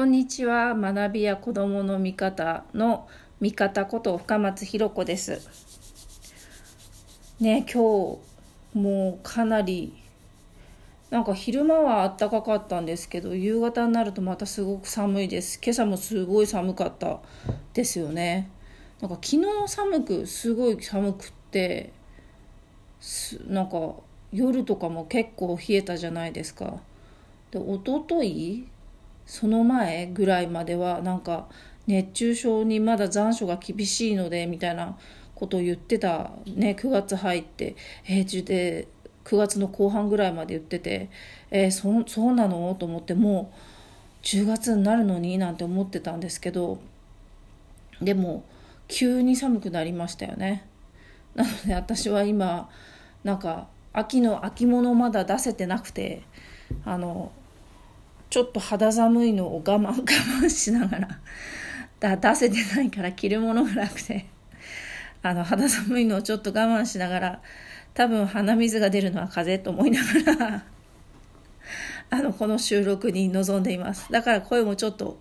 こんにちは。学びや子供の味方の味方こと深松ひろ子です。ね、今日もうかなりなんか昼間は暖かかったんですけど夕方になるとまたすごく寒いです今朝もすごい寒かったですよねなんか昨日寒くすごい寒くってなんか夜とかも結構冷えたじゃないですかで一昨日その前ぐらいまではなんか熱中症にまだ残暑が厳しいのでみたいなことを言ってたね9月入って平地で9月の後半ぐらいまで言っててえー、そそうなの？と思ってもう10月になるのになんて思ってたんですけどでも急に寒くなりましたよね。なので私は今なんか秋の秋物まだ出せてなくてあのちょっと肌寒いのを我慢我慢しながら だ出せてないから着るものがなくて あの肌寒いのをちょっと我慢しながら多分鼻水が出るのは風邪と思いながら あのこの収録に臨んでいます。だから声もちょっと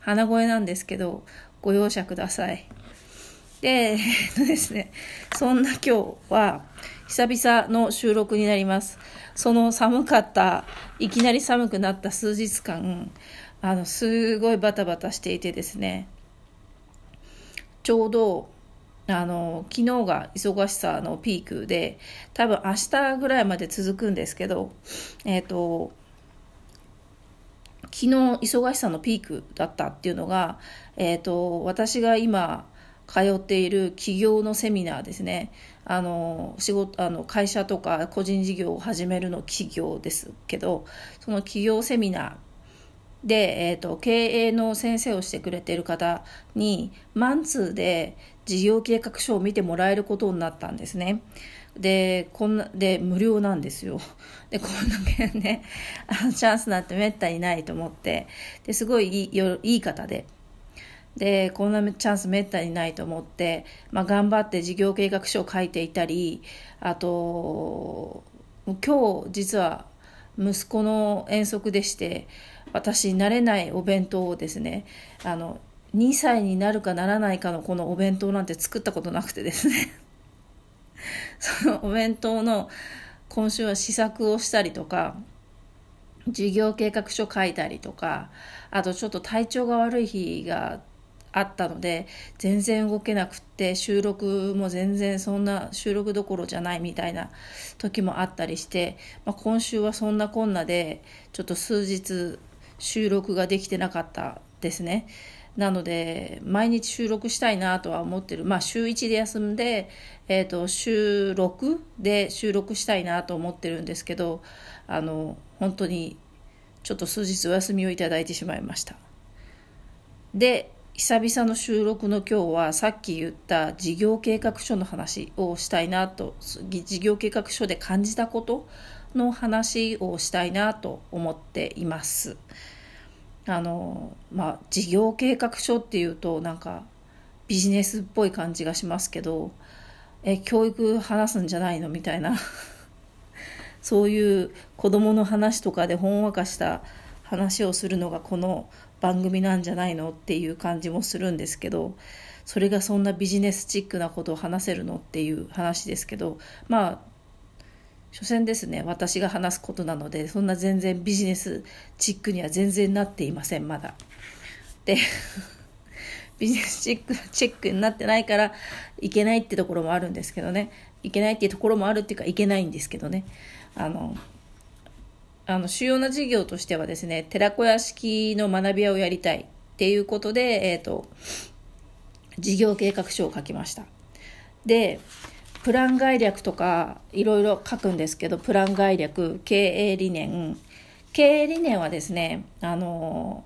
鼻声なんですけどご容赦ください。でえっとですねそんな今日は久々の収録になります。その寒かったいきなり寒くなった数日間あのすごいバタバタしていてですね。ちょうどあの昨日が忙しさのピークで多分明日ぐらいまで続くんですけどえっ、ー、と昨日忙しさのピークだったっていうのが、えーと私が今通っている企業のセミナーですねあの仕事あの会社とか個人事業を始めるの企業ですけどその企業セミナーで、えーと、経営の先生をしてくれている方にマンツーで事業計画書を見てもらえることになったんですね。で、こんな、で、無料なんですよ。で、こんだけね、あのチャンスなんてめったにないと思って、ですごいいいいい方で、でこんなチャンスめったにないと思って、まあ、頑張って事業計画書を書いていたりあと今日実は息子の遠足でして私慣れないお弁当をですねあの2歳になるかならないかのこのお弁当なんて作ったことなくてですね。そのお弁当の今週は試作をしたりとか事業計画書書いたりとかあとちょっと体調が悪い日があったので全然動けなくって収録も全然そんな収録どころじゃないみたいな時もあったりして、まあ、今週はそんなこんなでちょっと数日収録ができてなかったですね。なので毎日収録したいなとは思ってるまあ週1で休んで、えーと、週6で収録したいなと思ってるんですけどあの本当にちょっと数日お休みをいただいてしまいましたで久々の収録の今日はさっき言った事業計画書の話をしたいなと事業計画書で感じたことの話をしたいなと思っています。あのまあ事業計画書っていうとなんかビジネスっぽい感じがしますけどえ教育話すんじゃないのみたいな そういう子どもの話とかでほんわかした話をするのがこの番組なんじゃないのっていう感じもするんですけどそれがそんなビジネスチックなことを話せるのっていう話ですけどまあ所詮ですね私が話すことなのでそんな全然ビジネスチックには全然なっていませんまだ。で ビジネスチックチェックになってないからいけないってところもあるんですけどねいけないっていうところもあるっていうかいけないんですけどねあのあの主要な事業としてはですね寺子屋式の学び屋をやりたいっていうことで、えーと、事業計画書を書きました。でプラン概略とかいろいろ書くんですけどプラン概略経営理念。経営理念はですねあの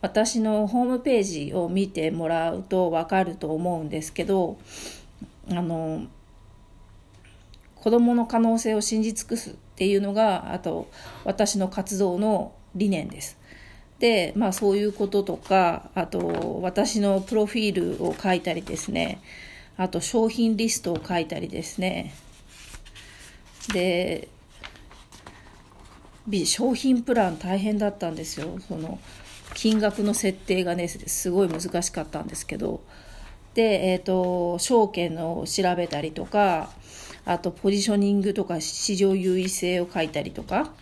私のホームページを見てもらうと分かると思うんですけどあの子どもの可能性を信じ尽くすっていうのがあと私の活動の理念です。でまあそういうこととかあと私のプロフィールを書いたりですね。あと商品リストを書いたりですね。で商品プラン大変だったんですよ。その金額の設定がねすごい難しかったんですけど。で、えーと、証券を調べたりとかあとポジショニングとか市場優位性を書いたりとか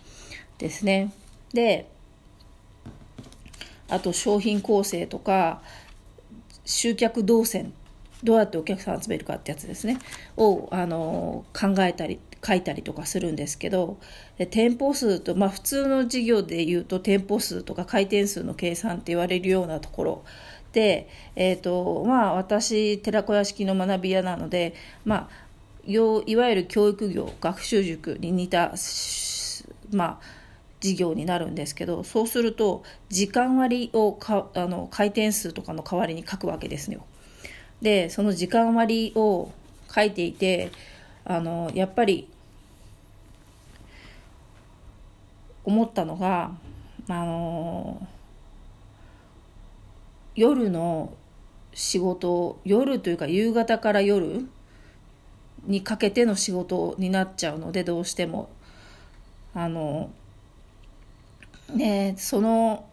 ですね。であと商品構成とか集客動線どうやってお客さん集めるかってやつですね。をあの考えたり書いたりとかするんですけど店舗数と、まあ、普通の事業でいうと店舗数とか回転数の計算って言われるようなところ。で、えーとまあ、私寺子屋敷の学び屋なので、まあ、いわゆる教育業学習塾に似た、まあ、事業になるんですけどそうすると時間割をかあの回転数とかの代わりに書くわけですよ。でその時間割を書いていてあのやっぱり思ったのがあの夜の仕事夜というか夕方から夜にかけての仕事になっちゃうのでどうしても。あのねその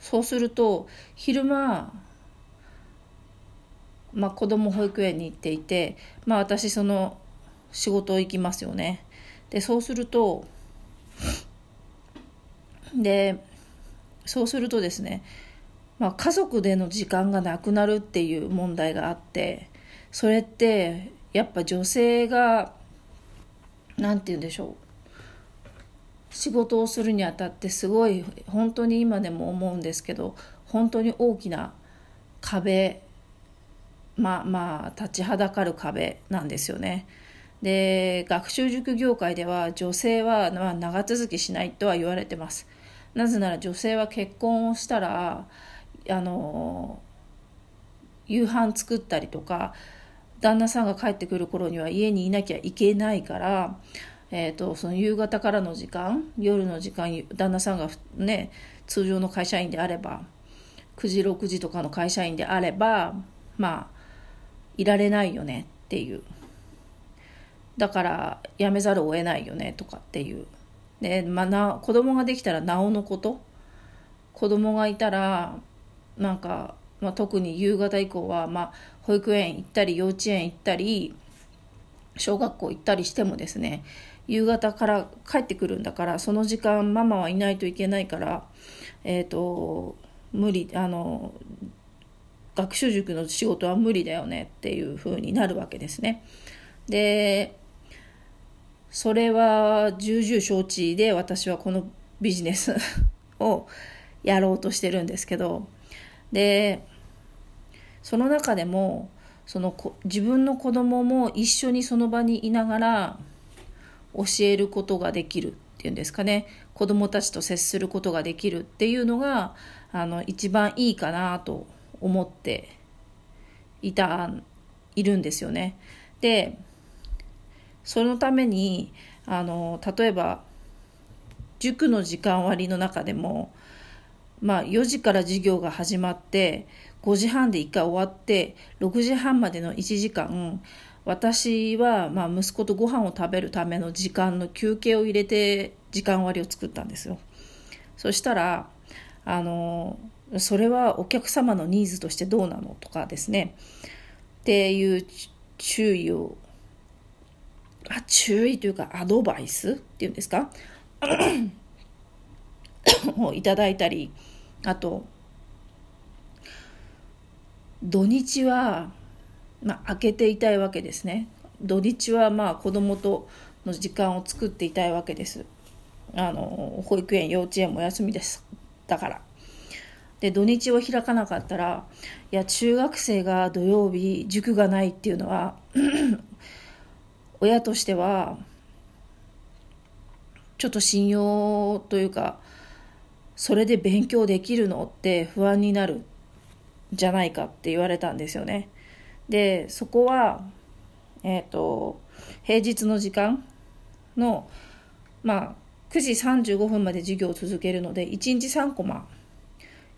そうすると昼間まあ子供保育園に行っていてまあ私その仕事行きますよね。でそうするとでそうするとですね、まあ、家族での時間がなくなるっていう問題があってそれってやっぱ女性が何て言うんでしょう仕事をするにあたってすごい本当に今でも思うんですけど本当に大きな壁まあまあ立ちはだかる壁なんですよね。で学習塾業界では女性は、ま、長続きしないとは言われてます。なぜなら女性は結婚をしたらあの夕飯作ったりとか旦那さんが帰ってくる頃には家にいなきゃいけないから、えーと、その夕方からの時間夜の時間旦那さんがね通常の会社員であれば9時6時とかの会社員であればまあいられないよねっていう。だから辞めざるを得ないよねとかっていう。で、まあ、な子供ができたらなおのこと。子供がいたらなんか、まあ、特に夕方以降は、まあ、保育園行ったり幼稚園行ったり小学校行ったりしてもですね夕方から帰ってくるんだからその時間ママはいないといけないからえっ、ー、と無理あの学習塾の仕事は無理だよねっていう風になるわけですね。でそれは重々承知で私はこのビジネスをやろうとしてるんですけどでその中でもその自分の子供も一緒にその場にいながら教えることができるっていうんですかね子供たちと接することができるっていうのがあの一番いいかなと思っていたいるんですよね。でそのためにあの例えば塾の時間割の中でも、まあ、4時から授業が始まって5時半で1回終わって6時半までの1時間私はまあ息子とご飯を食べるための時間の休憩を入れて時間割を作ったんですよ。そしたらあのそれはお客様のニーズとしてどうなのとかですねっていう注意をあ注意というかアドバイスっていうんですか？をいただいたりあと土日は、まあ、開けていたいわけですね。土日はまあ子供との時間を作っていたいわけです。あの保育園幼稚園も休みです。だから。で土日を開かなかったらいや中学生が土曜日塾がないっていうのは 親としてはちょっと信用というかそれで勉強できるのって不安になるじゃないかって言われたんですよね。でそこは、えっ、ー、と平日の時間のまあ9時35分まで授業を続けるので1日3コマ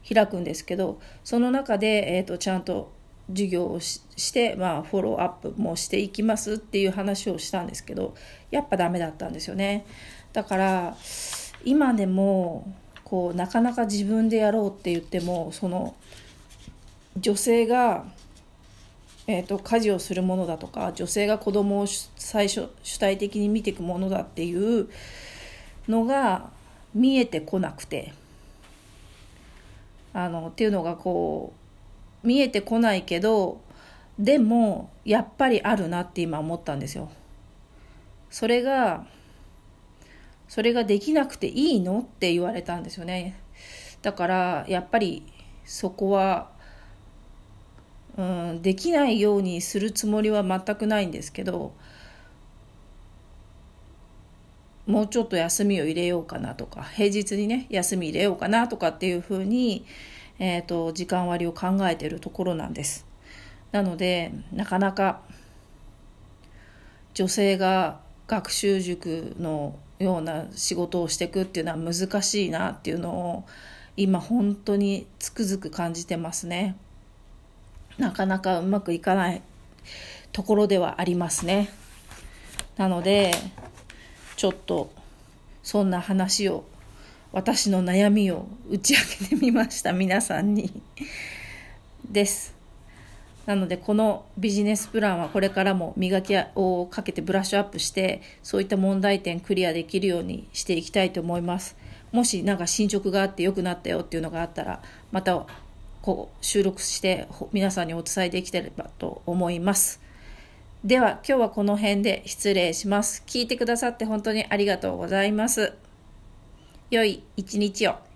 開くんですけどその中で、えーと、ちゃんと授業をして、まあ、フォローアップもしていきますっていう話をしたんですけどやっぱダメだったんですよねだから今でもこうなかなか自分でやろうって言ってもその女性が、えーと、家事をするものだとか女性が子供を最初主体的に見ていくものだっていうのが見えてこなくてあのっていうのがこう見えてこないけどでもやっぱりあるなって今思ったんですよ。それがそれができなくていいの？って言われたんですよね。だからやっぱりそこは、うん、できないようにするつもりは全くないんですけどもうちょっと休みを入れようかなとか平日にね休み入れようかなとかっていうふうに、えーと、時間割を考えてるところなんです。なのでなかなか女性が学習塾のような仕事をしていくっていうのは難しいなっていうのを今本当につくづく感じてますね。なかなかうまくいかないところではありますね。なのでちょっとそんな話を私の悩みを打ち明けてみました皆さんにですなのでこのビジネスプランはこれからも磨きをかけてブラッシュアップしてそういった問題点クリアできるようにしていきたいと思います。もし何か進捗があって良くなったよっていうのがあったらまたこう収録して皆さんにお伝えできてればと思います。では今日はこの辺で失礼します。聞いてくださって本当にありがとうございます。良い一日を。